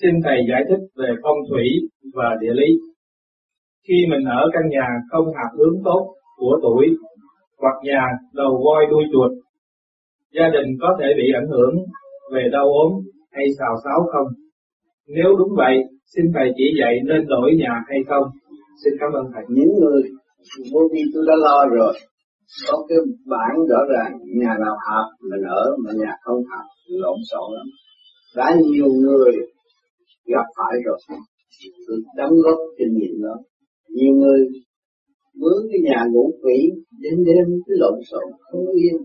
Xin Thầy giải thích về phong thủy và địa lý. Khi mình ở căn nhà không hạt hướng tốt của tuổi, hoặc nhà đầu voi đuôi chuột, gia đình có thể bị ảnh hưởng về đau ốm hay xào xáo không? Nếu đúng vậy, xin Thầy chỉ dạy nên đổi nhà hay không? Xin cảm ơn Thầy. Những người vô vi tôi đã lo rồi. Có cái bản rõ ràng nhà nào hợp mình ở mà nhà không hợp lộn xộn lắm. Đã nhiều người gặp phải rồi. Tôi đóng góp kinh nghiệm đó. Nhiều người mướn cái nhà ngủ quỷ đến đêm cứ lộn xộn, không yên.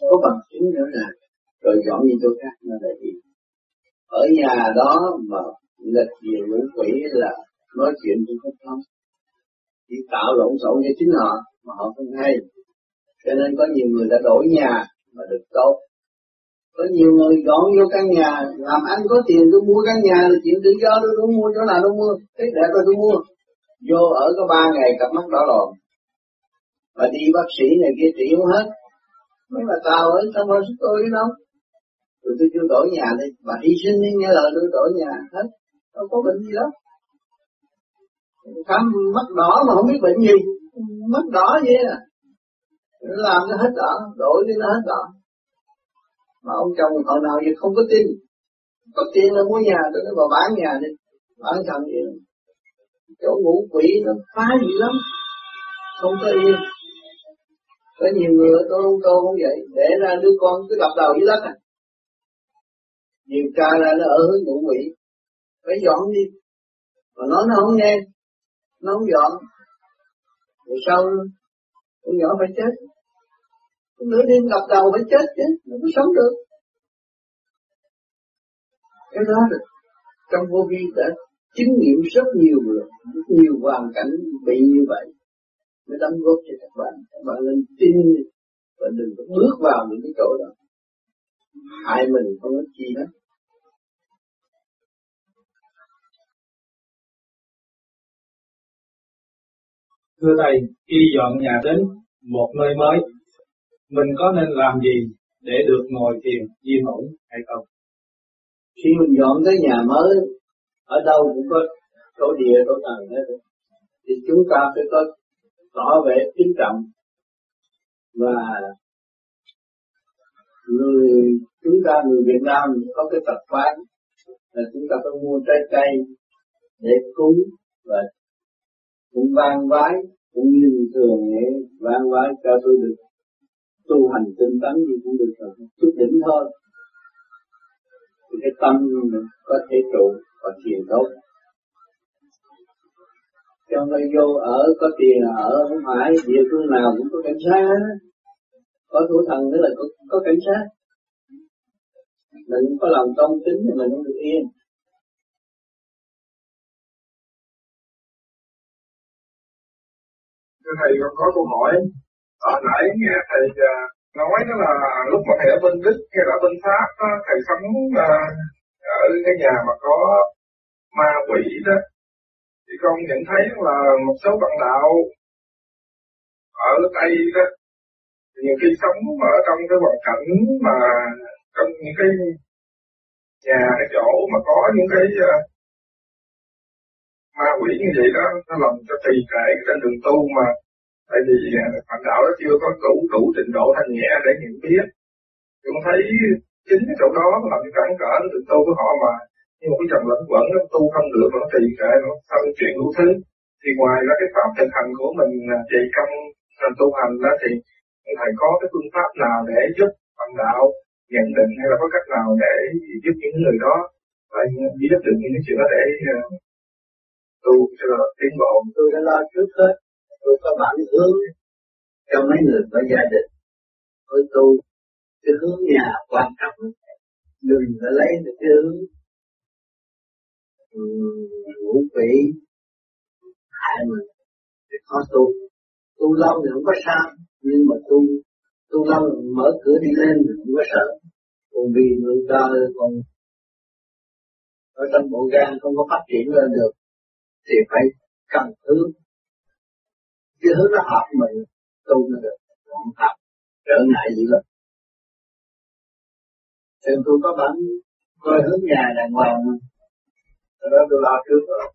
Có bằng chứng rõ ràng. Rồi dọn đi chỗ khác nó là gì ở nhà đó mà nghịch nhiều ngũ quỷ là nói chuyện cũng không thông. Chỉ tạo lộn xộn cho chính họ, mà họ không hay. Cho nên có nhiều người đã đổi nhà mà được tốt có nhiều người dọn vô căn nhà, làm ăn có tiền, tôi mua căn nhà là chuyện tự do, tôi muốn mua chỗ nào tôi mua thế đẹp tôi tôi mua. Vô ở có ba ngày cặp mắt đỏ lòm. Và đi bác sĩ này kia trị không hết. Mấy bà tao ấy xong rồi tôi đi đâu? Rồi tôi chưa đổi nhà đi bà hy sinh đi, nghe lời tôi đổi nhà. Hết. Đâu có bệnh gì đó khám mắt đỏ mà không biết bệnh gì. Mắt đỏ vậy à. Làm nó hết đỏ, đổi đi nó hết đỏ mà ông chồng họ nào thì không có tin. Có tiền là mua nhà tôi nói bà bán nhà đi. Bán thằng yên chỗ ngủ quỷ nó phá gì lắm. Không có yên. Có nhiều người ở tôi không câu không vậy. Để ra đứa con cứ đập đầu dưới đất à. Nhiều ca ra nó ở hướng ngủ quỷ. Phải dọn đi. Mà nó nó không nghe. Nó không dọn. Rồi sau, con nhỏ phải chết nửa đêm gặp đầu phải chết chứ nó có sống được. Cái đó là trong vô vi đã chứng nghiệm rất nhiều rồi rất nhiều hoàn cảnh bị như vậy. Mới đóng góp cho các bạn. Các bạn nên tin và đừng có bước vào những cái chỗ đó. Hại mình không có chi hết Thưa Thầy, khi dọn nhà đến một nơi mới, mình có nên làm gì để được ngồi thiền yên ổn hay không? Khi mình dọn tới nhà mới, ở đâu cũng có chỗ địa, chỗ tầng hết thì chúng ta phải có tỏ vẻ kính trọng và người chúng ta người Việt Nam có cái tập quán là chúng ta phải mua trái cây để cúng và cũng vang vái cũng như thường để vang vái cho tôi được tu hành tinh tấn gì cũng được rồi chút đỉnh thôi. Thì cái tâm có thể trụ và thiền tốt. Cho người vô ở có tiền ở không phải địa phương nào cũng có cảnh sát. Có thủ thần tức là có, có cảnh sát. Mình có lòng tôn kính thì mình không được yên. Thầy có câu hỏi ở nãy nghe thầy à, nói đó là lúc mà thầy ở bên Đức hay là bên Pháp đó, thầy sống à, ở cái nhà mà có ma quỷ đó thì con nhận thấy là một số bạn đạo ở Tây đó nhiều khi sống ở trong cái hoàn cảnh mà trong những cái nhà cái chỗ mà có những cái à, ma quỷ như vậy đó nó làm cho trì trệ trên đường tu mà tại vì à, Phật đạo nó chưa có đủ đủ trình độ thanh nhẹ để nhận biết. Chúng thấy chính cái chỗ đó làm cái cản trở nó tự tu của họ mà. Nhưng mà cái dòng lẫn quẩn nó tu không được, nó trì trệ, nó xong chuyện đủ thứ. Thì ngoài ra cái pháp thực hành của mình à, trì công thành tu hành đó thì thầy có cái phương pháp nào để giúp phản đạo nhận định hay là có cách nào để giúp những người đó phải biết được những chuyện đó để à, tu cho tiến bộ? Tôi đã lo trước hết tôi có bản hướng cho mấy người có gia đình. Tôi tu cái hướng nhà quan trọng. Đừng có lấy được cái hướng ừ, ngũ quỷ. Hại mình thì khó tu. Tu lâu thì không có sao, nhưng mà tu tu lâu mở cửa đi lên thì không có sợ. Còn vì người ta còn ở trong bộ gan không có phát triển lên được, thì phải cần hướng cái hướng nó hợp mình tu nó được không hợp trở ngại gì lắm. Thì tôi có bản coi hướng nhà đàng hoàng. Đó tôi lo trước rồi.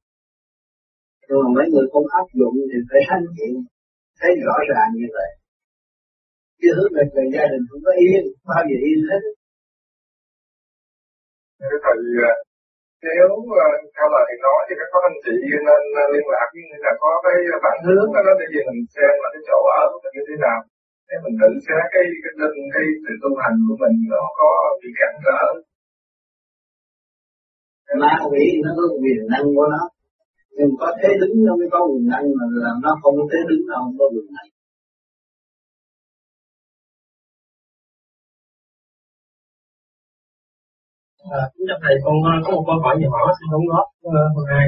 Nhưng mà mấy người không áp dụng thì phải hành diện, thấy rõ ràng như vậy. Chứ hướng về về gia đình cũng có yên, bao giờ yên hết. Cái thầy nếu ờ, theo lời thầy nói thì các có anh chị nên liên lạc với người là có cái bản hướng đó để gì mình xem là cái chỗ ở của mình như thế nào. Để mình tự xét cái cái linh cái sự tu hành của mình nó có bị cản trở. Ma quỷ nó có quyền năng của nó. Nhưng có thế đứng nó mới có quyền năng mà làm nó không có thế đứng, nó không có quyền năng. À, kính chào thầy, con có một câu hỏi nhỏ xin đóng góp uh, hôm nay.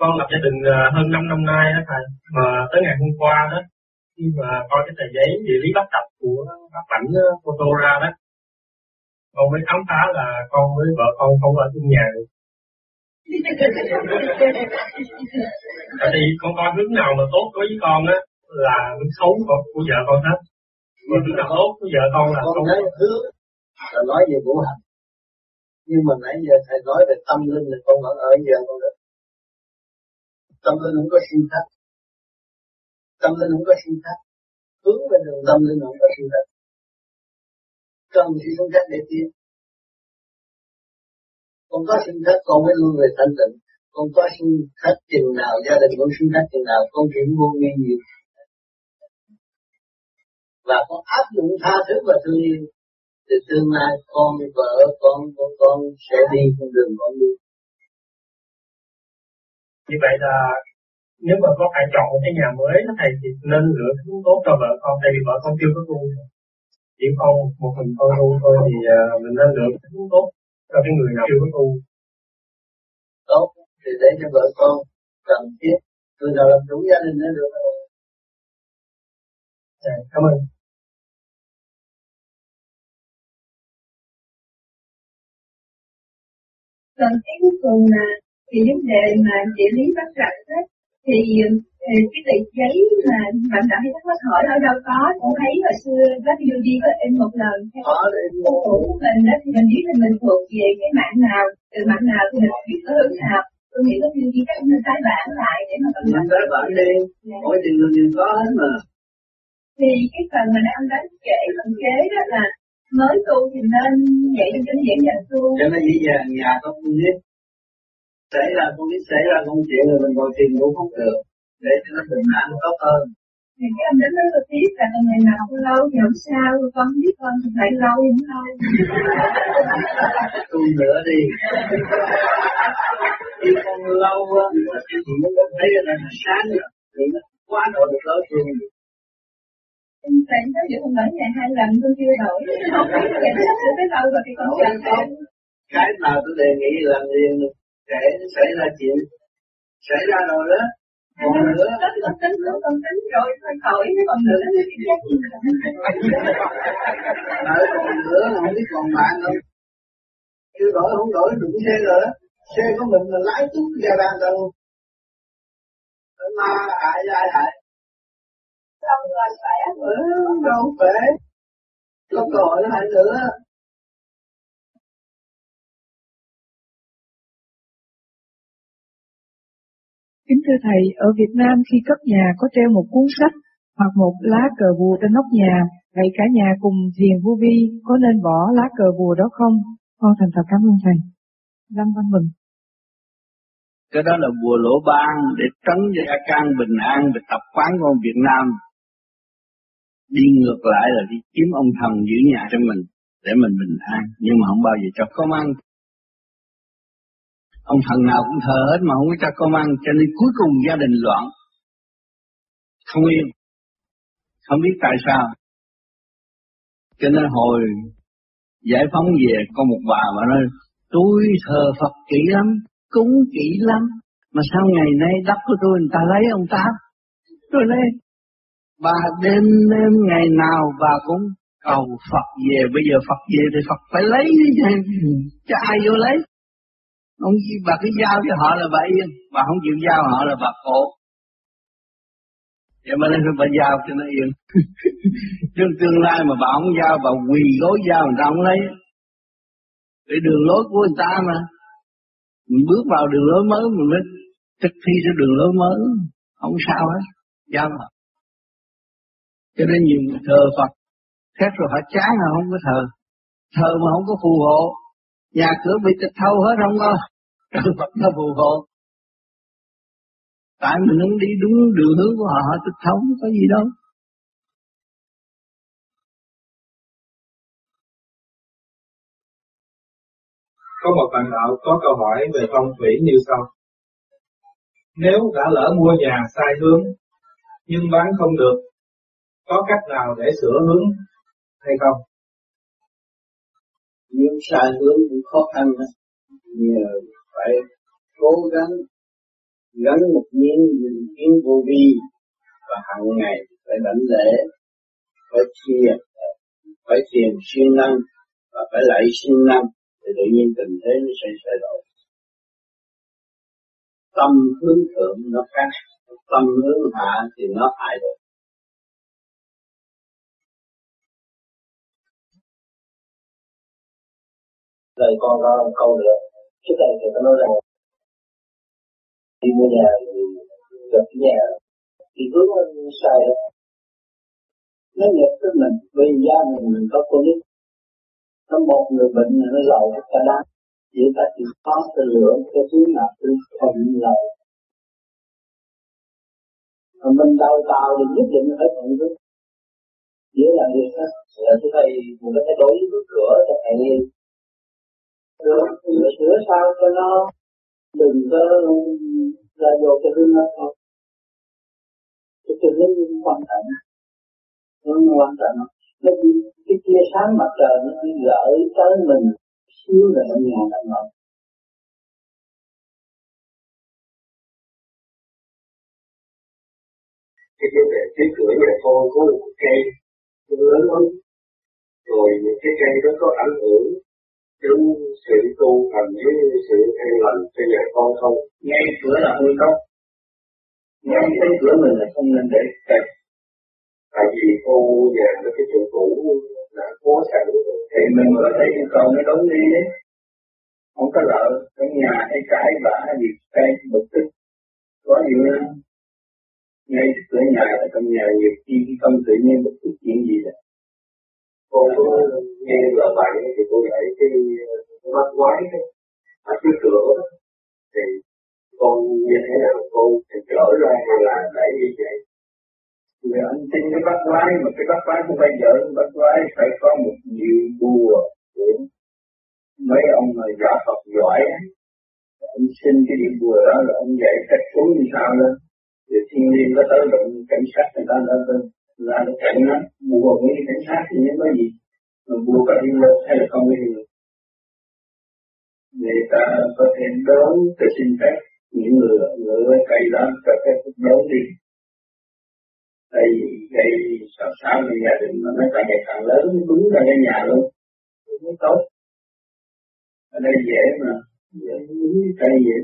Con lập gia đình uh, hơn 5 năm nay đó thầy, mà tới ngày hôm qua đó, khi mà coi cái tờ giấy địa lý bắt tập của bác Bảnh uh, photo ra đó, con mới khám phá là con với vợ con không ở chung nhà được. Tại vì con coi hướng nào mà tốt đối với con á là hướng xấu của, của vợ con hết. Còn hướng nào tốt của vợ con là con không là nói về ngũ hành. Nhưng mà nãy giờ thầy nói về tâm linh thì con vẫn ở giờ con được. Tâm linh không có sinh thắt tâm linh không có sinh thắt hướng về đường tâm linh không có sinh thắt cần sự sinh thắt để tiến? Con có sinh thắt con mới luôn về thanh tịnh. Con có sinh thắt chừng nào, gia đình con sinh thắt chừng nào, con chuyển vô nghi nhiều. Và con áp dụng tha thứ và thương yêu thì tương lai con vợ con con con sẽ đi con đường con đi. Như vậy là nếu mà có phải chọn cái nhà mới đó thầy thì nên lựa hướng tốt cho vợ con tại vì vợ con chưa có tu chỉ con một mình con tu thôi thì uh, mình nên lựa hướng tốt cho cái người nào chưa có tu tốt thì để cho vợ con cần thiết. Người nào làm chủ gia đình nó được. Dạ, cảm ơn Còn cái cuối cùng là thì vấn đề mà địa lý bắt rạch đó, thì ờ, cái tờ giấy mà bạn đã thắc mắc hỏi ở đâu có, con thấy hồi xưa WD có in một lần có để Cô cũ của mình đó thì mình biết là mình thuộc về cái mạng nào, từ mạng nào thì mình biết cái hướng nào. Tôi nghĩ có như chắc nên tái bản lại để mà con mình tới bản đi. Mỗi tiền nhìn có hết mà. Thì cái phần mà ông đánh kể phần kế đó là mới tu thì nên dạy cho kinh nghiệm dành tu. cho nó dễ dàng nhà không biết xảy ra không biết xảy ra công chuyện rồi mình ngồi tìm cũng không được để cho nó bình an tốt hơn Thì cái ông đánh nói tôi tiếp là ngày nào không lâu thì không sao, con biết con thì phải lâu không lâu. tu nữa đi khi con lâu á thì có thấy là sáng rồi thì nó quá độ được đối phương Phải nói giữa con nói ngày hai lần tôi chưa đổi. Không biết vậy sắp sửa tới đâu rồi thì con chờ không cái nào tôi đề nghị làm liền để nó xảy ra chuyện xảy ra rồi đó. Còn nữa. con tính nữa, con tính rồi, thôi khỏi, còn nữa. Thì còn nữa không biết còn bạn không chưa đổi không đổi đụng xe rồi đó xe của mình là lái tút ra ra đâu ma hại ai hại xong rồi phải ừ, đâu phải hội nó hại nữa Kính thưa Thầy, ở Việt Nam khi cất nhà có treo một cuốn sách hoặc một lá cờ bùa trên nóc nhà, vậy cả nhà cùng thiền vô vi có nên bỏ lá cờ bùa đó không? Con thành thật cảm ơn Thầy. Lâm Văn Mừng. cái đó là bùa lỗ ban để trấn gia can bình an về tập quán của Việt Nam đi ngược lại là đi kiếm ông thần giữ nhà cho mình để mình bình an, nhưng mà không bao giờ cho công ăn. Ông thần nào cũng thờ hết mà không có cho công ăn, cho nên cuối cùng gia đình loạn. Không yên, không biết tại sao. Cho nên hồi giải phóng về, có một bà mà nói, tôi thờ Phật kỹ lắm, cúng kỹ lắm, mà sao ngày nay đất của tôi người ta lấy ông ta? Tôi nói bà đêm đêm, ngày nào bà cũng cầu Phật về. Bây giờ Phật về thì Phật phải lấy cho ai vô lấy? Ông bà cứ giao cho họ là bà yên bà không chịu giao họ là bà khổ. Vậy mà nên bà giao cho nó yên. Trong tương lai mà bà không giao, bà quỳ gối giao người ta không lấy? Để đường lối của người ta mà. Mình bước vào đường lối mới, mình mới thực thi ra đường lối mới. Không sao hết. Giao hợp cho nên nhiều người thờ Phật. Khác rồi họ chán họ không có thờ. Thờ mà không có phù hộ. Nhà cửa bị tịch thâu hết không có. Thờ Phật nó phù hộ. Tại mình không đi đúng đường hướng của họ họ tịch thâu không có gì đâu. Có một bạn đạo có câu hỏi về phong thủy như sau. Nếu đã lỡ mua nhà sai hướng, nhưng bán không được, có cách nào để sửa hướng hay không? Nhưng sai hướng cũng khó khăn đó. Nhờ phải cố gắng gắn một miếng kiến vô vi và hàng ngày phải đảnh lễ, phải thiền, phải thiền siêng năng và phải lại siêng năng thì tự nhiên tình thế nó sẽ thay đổi tâm hướng thượng nó khác tâm hướng hạ thì nó hại được Rồi con đó một câu nữa. Trước đây thì có nói rằng Đi mua nhà thì gặp cái nhà Thì hướng sai đó Nó nhập tới mình, Vì gia mình mình có covid nó một người bệnh này nó lầu cả đá chỉ ta chỉ có từ lượng cái thứ nào từ thuận lợi mà mình đào tạo thì nhất định phải thuận với dễ làm việc đó là chúng thầy cũng có thể đối với cửa cho thầy sửa sửa sao cho nó đừng có ra vô cho hư nó thôi. Cái đó cũng quan trọng nó quan trọng nó cái tia sáng mặt trời nó chỉ gửi tới mình xíu là nó nhà đã ngọt cái vấn đề cái cửa nhà con có một cây lớn lắm. Rồi những cái cây đó có ảnh hưởng đến sự tu hành với sự an lành cho nhà con không? Ngay cửa là hơi tốt ngay cái cửa mình là không nên để cây tại vì cô nhà nó cái chỗ cũ đã cố sẵn thì mình có thể yêu cầu nó đúng đi đấy. Không có lợi trong nhà hay cãi vã hay gì cây bực tức. Có nhiều ngay cửa nhà ở trong nhà nhiều khi không tự nhiên bực tức chuyện gì đó cô có nghe lời vậy thì cô lấy cái mắt quái ở trước cửa. Thì con như thế nào cô thì trở ra hay là để như vậy người anh tin cái bắt quái, mà cái bắt quái không phải vợ bắt quái phải có một nhiều bùa của mấy ông mà giả Phật giỏi ông xin cái điểm bùa đó là ông dạy cách xuống như sao lên thì thiên nhiên có tới động cảnh sát người ta lên là nó cảnh nó bùa với cảnh sát thì những có gì. Mà bùa có hiệu lực hay là không có hiệu lực. Người ta có thể đón cái xin phép, những người người cây đó cho phép đón đi. Tại vì gây sao sao thì gia đình mà nó càng ngày càng lớn nó đúng ra cái nhà luôn. Nó tốt. Ở đây dễ mà, dễ đúng cây dễ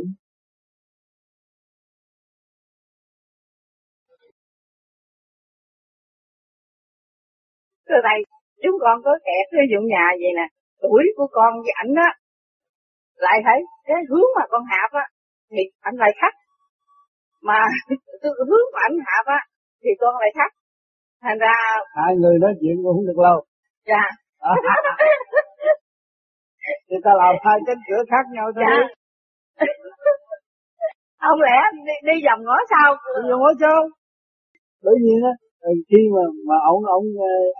Thưa thầy, chúng con có kẹt ví dụ nhà vậy nè, tuổi của con với ảnh á, lại thấy cái hướng mà con hạp á, thì ảnh lại khác. Mà hướng của ảnh hạp á, thì con lại thắc thành ra hai người nói chuyện cũng không được lâu dạ à. người ta làm hai cánh cửa khác nhau thôi dạ. không lẽ đi, đi vòng ngõ sau đi vòng ngõ sau tự nhiên á khi mà mà ông ông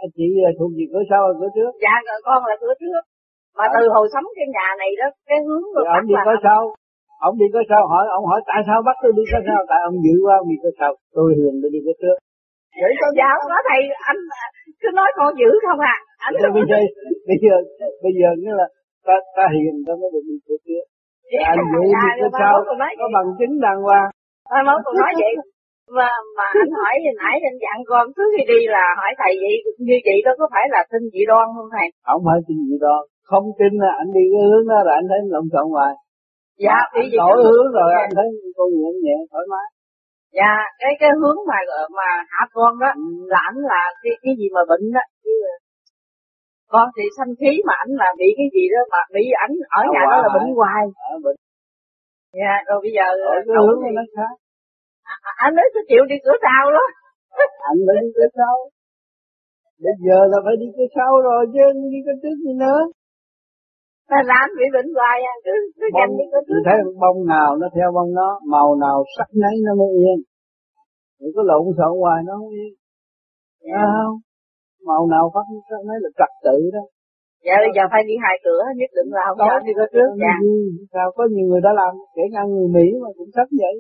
anh chị thuộc về cửa sau hay cửa trước. Dạ con là cửa trước. Mà từ hồi sống cái nhà này đó cái hướng rồi ông đi cửa sau. Ông đi có sao hỏi ông hỏi tại sao bắt tôi đi có sao tại ông dữ quá vì có sao tôi hiền tôi đi có trước. Vậy con dạ không nói thầy anh cứ nói con dữ không à. Anh bây giờ bây giờ bây giờ nghĩa là ta ta hiền ta mới được đi cửa trước. Dạ, anh dữ dạ, đi có sao có bằng chứng đàng hoàng. Thôi mốt còn nói vậy mà mà anh hỏi hồi nãy anh dặn con trước khi đi là hỏi thầy vậy như vậy đó có phải là tin dị đoan không thầy? Không phải tin dị đoan. Không tin là anh đi cái hướng đó là anh thấy lộn xộn hoài. Dạ gì đổi hướng rồi dạ. anh thấy con nhẹ nhẹ thoải mái. Dạ cái cái hướng mà mà hạ con đó ừ. là ảnh là cái cái gì mà bệnh đó. Con thì sanh khí mà ảnh là bị cái gì đó mà bị ảnh ở, ở nhà đó là bệnh hoài. Bệnh. Dạ rồi bây giờ ở cái hướng thì... nó khác. à, à, anh nói tôi chịu đi cửa sau đó. Anh phải đi cửa sau. Bây giờ là phải đi cửa sau rồi chứ đi cửa trước gì nữa. Mà là anh bị bệnh hoài à cứ cứ bông, đi cửa trước. thấy bông nào nó theo bông nó màu nào sắc nấy nó mới yên. Đừng có lộn xộn hoài nó không yên. Yeah. Dạ. không? Màu nào phát nấy là trật tự đó. Dạ bây giờ phải đi hai cửa nhất định là không có đi cửa trước dạ. sao có nhiều người đã làm kể cả người mỹ mà cũng sách vậy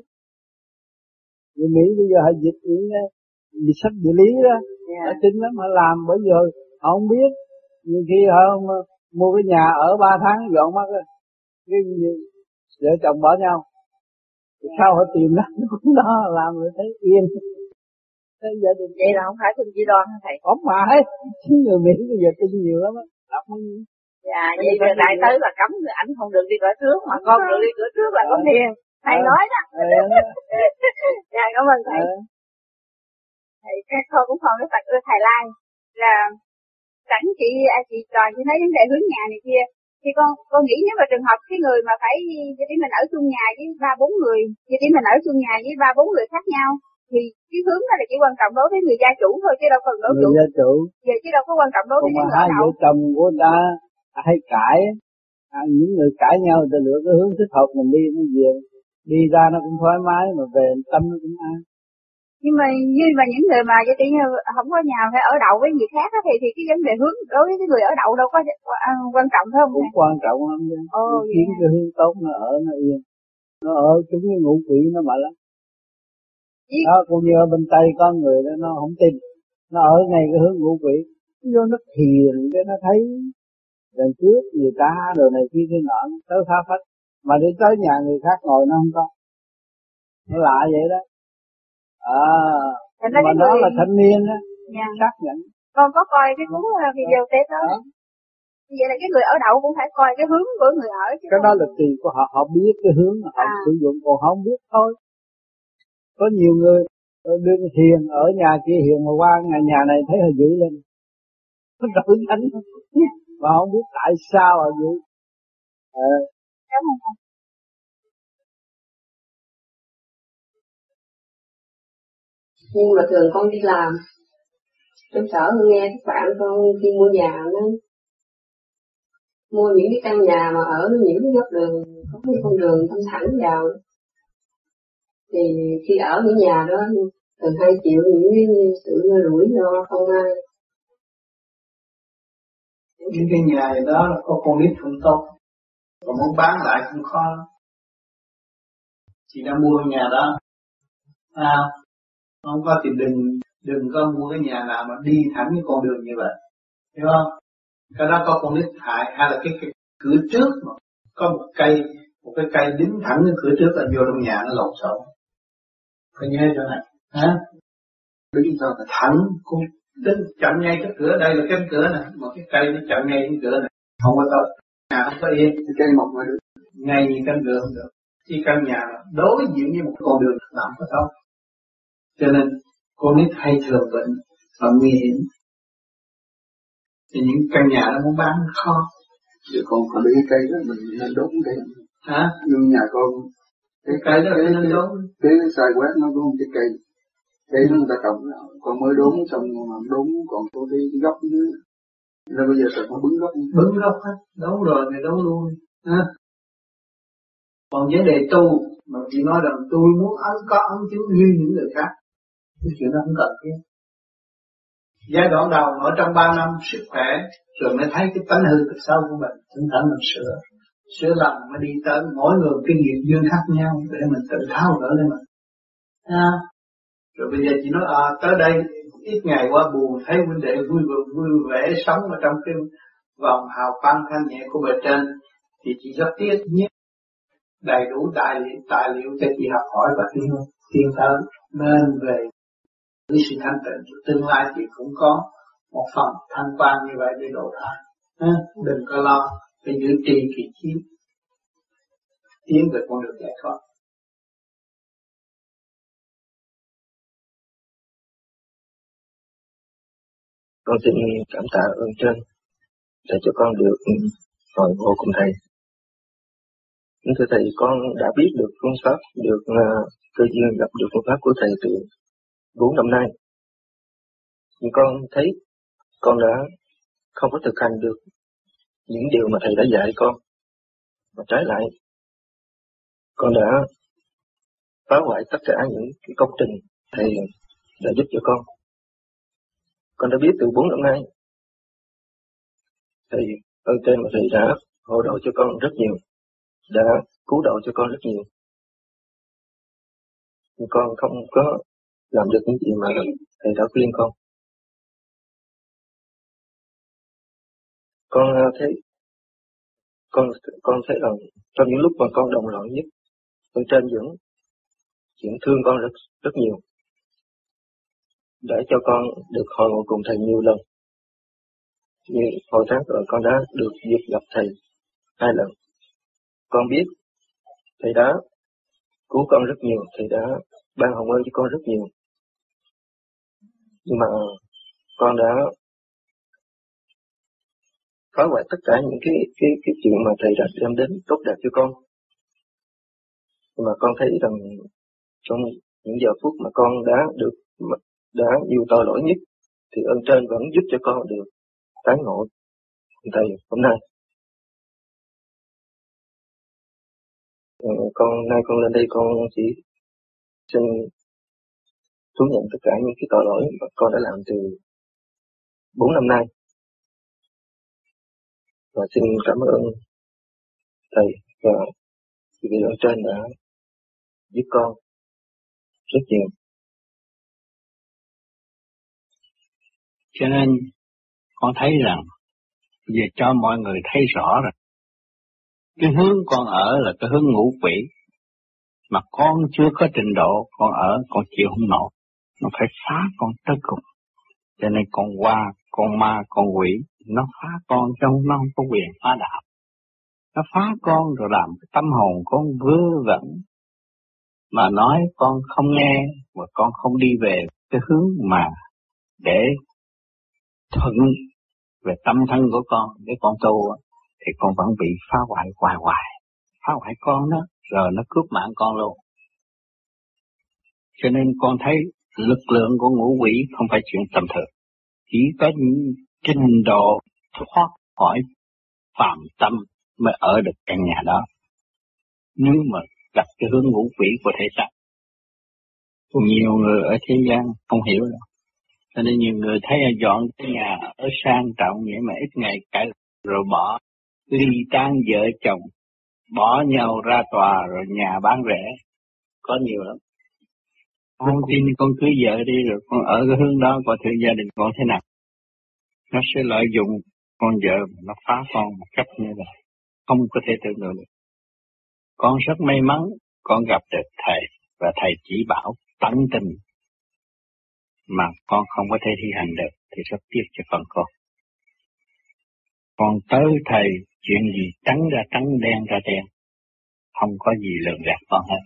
người mỹ bây giờ họ dịch những dịch sách địa lý đó yeah. họ tin lắm họ làm bởi giờ họ không biết. Nhiều khi họ mua cái nhà ở ba tháng dọn mất cái vợ chồng bỏ nhau. Sao họ tìm ra cũng đó làm rồi thấy yên. Thế giờ đình vậy là không phải tin chỉ đoan hả thầy? Không phải chứ người mỹ bây giờ tin nhiều lắm á đọc bao nhiêu dạ vậy giờ đại tới là cấm ảnh không được đi cửa trước mà con được đi cửa trước là có tiền thầy à, nói đó. À, dạ cảm ơn thầy. À. thầy các con cũng còn cái phật ưa thầy lan là sẵn chị à, chị trò chị nói vấn đề hướng nhà này kia. Thì con con nghĩ nếu mà trường hợp cái người mà phải vậy thì mình ở chung nhà với ba bốn người vậy thì mình ở chung nhà với ba bốn người khác nhau thì cái hướng đó là chỉ quan trọng đối với người gia chủ thôi chứ đâu cần đối người gia chủ. Vậy chứ đâu có quan trọng đối với người hai vợ chồng của ta hay cãi. À, những người cãi nhau ta lựa cái hướng thích hợp mình đi nó về đi ra nó cũng thoải mái mà về tâm nó cũng an nhưng mà như mà những người mà vậy như không có nhà phải ở đậu với người khác thì thì cái vấn đề hướng đối với cái người ở đậu đâu có à, quan trọng phải không? Cũng quan trọng lắm chứ. Ồ, kiếm cái hướng tốt nó ở nó yên. Nó ở chúng cái ngũ quỷ nó mà lắm. Đó cũng như ở bên Tây có người đó nó không tin. Nó ở ngay cái hướng ngũ quỷ. Vô nó thiền cái nó thấy lần trước người ta đồ này kia kia nọ tới phá phách mà đi tới nhà người khác ngồi nó không có. Nó lạ vậy đó. À mà nó người... là thanh niên á dạ. xác nhận. Con có coi cái cuốn ờ, video tết đó à. vậy là cái người ở đậu cũng phải coi cái hướng của người ở chứ cái đó là tùy của họ họ biết cái hướng họ à. sử dụng còn không biết thôi. Có nhiều người ờ, đương hiền ở nhà kia hiền mà qua nhà nhà này thấy họ dữ lên. Nó đổi thánh. Mà không biết tại sao họ dữ. À. Cảm ơn nhưng mà thường con đi làm. Trong sở nghe các bạn con đi mua nhà nó mua những cái căn nhà mà ở những cái góc đường có cái con đường thăm thẳng vào thì khi ở những nhà đó thường hay chịu những cái sự rủi ro không ai. Những cái nhà đó là có con nít không tốt còn muốn bán lại cũng khó. Chị đã mua nhà đó. À, không? Có thì đừng đừng có mua cái nhà nào mà đi thẳng cái con đường như vậy. Hiểu không? Cái đó có con nít hại hay là cái, cái cửa trước mà có một cây một cái cây đứng thẳng cái cửa trước là vô trong nhà nó lộn xộn. Phải nhớ chỗ này. Hả? Đứng sao là thẳng cũng đứng chặn ngay cái cửa. Đây là cái cửa này một cái cây nó chặn ngay cái cửa này không có tốt nhà không có yên cái cây mọc ngoài được ngay căn không được. Khi căn nhà đối diện với một con đường làm có tốt cho nên con nít hay thường bệnh và nguy hiểm. Thì những căn nhà nó muốn bán khó. Vậy con phải lấy cây đó mình nên đốt cái hả? Nhưng nhà con cái cây đó cái, nên đốt cái sai quét nó có một cái cây. Cây nó người ta trồng con mới đốn xong mà đốn còn có cái gốc nữa nên bây giờ cần nó bứng gốc bứng gốc hết đấu rồi thì đấu luôn ha. Còn vấn đề tu mà chị nói rằng tôi muốn ấn có ấn chứng như những người khác cái chuyện đó không cần thiết. Giai đoạn đầu ở trong ba năm sức khỏe rồi mới thấy cái tánh hư thực sâu của mình chúng ta mình sửa. Sửa lầm mới đi tới mỗi người cái nghiệp duyên khác nhau để mình tự tháo gỡ lên mình. À, rồi bây giờ chị nói à tới đây ít ngày qua buồn thấy huynh đệ vui vui, vui vẻ sống ở trong cái vòng hào quang thanh nhẹ của bề trên thì chị rất tiếc nhất đầy đủ tài liệu tài liệu cho chị học hỏi và tiến tiến tới nên về với sự thanh tịnh tương lai thì cũng có một phần thanh quan như vậy để độ thai đừng có lo phải giữ trì kỳ trí tiến về con đường giải thoát. Con xin cảm tạ ơn trên để cho con được ừ, ngồi ngồi cùng thầy Nhưng thưa thầy, con đã biết được phương pháp, được uh, cơ duyên gặp được phương pháp của thầy từ 4 năm nay. Nhưng con thấy con đã không có thực hành được những điều mà thầy đã dạy con. Mà trái lại, con đã phá hoại tất cả những cái công trình thầy đã giúp cho con. Con đã biết từ 4 năm nay, thầy ơn trên mà thầy đã hỗ trợ cho con rất nhiều, đã cứu độ cho con rất nhiều. Nhưng con không có làm được những gì mà thầy đã khuyên con. Con à, thấy con con thấy rằng trong những lúc mà con đồng loạn nhất, ơn trên dưỡng dưỡng thương con rất rất nhiều để cho con được hội ngộ cùng thầy nhiều lần. Như hồi tháng rồi con đã được dịp gặp thầy hai lần. Con biết thầy đã cứu con rất nhiều, thầy đã ban hồng ơn cho con rất nhiều. Nhưng mà con đã phá hoại tất cả những cái cái cái chuyện mà thầy đã đem đến tốt đẹp cho con. Nhưng mà con thấy rằng trong những giờ phút mà con đã được đã nhiều tội lỗi nhất thì ơn trên vẫn giúp cho con được tái ngộ thầy hôm nay. Ừ, con nay con lên đây con chỉ xin thú nhận tất cả những cái tội lỗi mà con đã làm từ bốn năm nay. Và xin cảm ơn Thầy và vị ở trên đã giúp con rất nhiều. Cho nên con thấy rằng về cho mọi người thấy rõ rồi. Cái hướng con ở là cái hướng ngũ quỷ. Mà con chưa có trình độ, con ở, con chịu không nổi. Nó phải phá con tới cùng. Cho nên con qua, con ma, con quỷ, nó phá con trong nó không có quyền phá đạo. Nó phá con rồi làm cái tâm hồn con vơ vẩn. Mà nói con không nghe, và con không đi về cái hướng mà để thuận về tâm thân của con để con tu thì con vẫn bị phá hoại hoài hoài. Phá hoại con đó, rồi nó cướp mạng con luôn. Cho nên con thấy lực lượng của ngũ quỷ không phải chuyện tầm thường. Chỉ có những trình độ thoát khỏi phạm tâm mới ở được căn nhà đó. Nếu mà gặp cái hướng ngũ quỷ của thể xác, nhiều người ở thế gian không hiểu đâu cho nên nhiều người thấy dọn cái nhà ở sang trọng vậy mà ít ngày cãi rồi bỏ ly tan vợ chồng bỏ nhau ra tòa rồi nhà bán rẻ. Có nhiều lắm. Con tin con cưới vợ đi rồi con ở cái hướng đó coi thử gia đình con thế nào. Nó sẽ lợi dụng con vợ nó phá con một cách như vậy. Không có thể tưởng tượng được. Con rất may mắn con gặp được thầy và thầy chỉ bảo tận tình mà con không có thể thi hành được thì rất tiếc cho con con. Còn tới thầy chuyện gì trắng ra trắng đen ra đen, không có gì lường gạt con hết.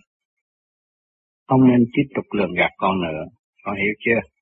Không nên tiếp tục lường gạt con nữa, con hiểu chưa?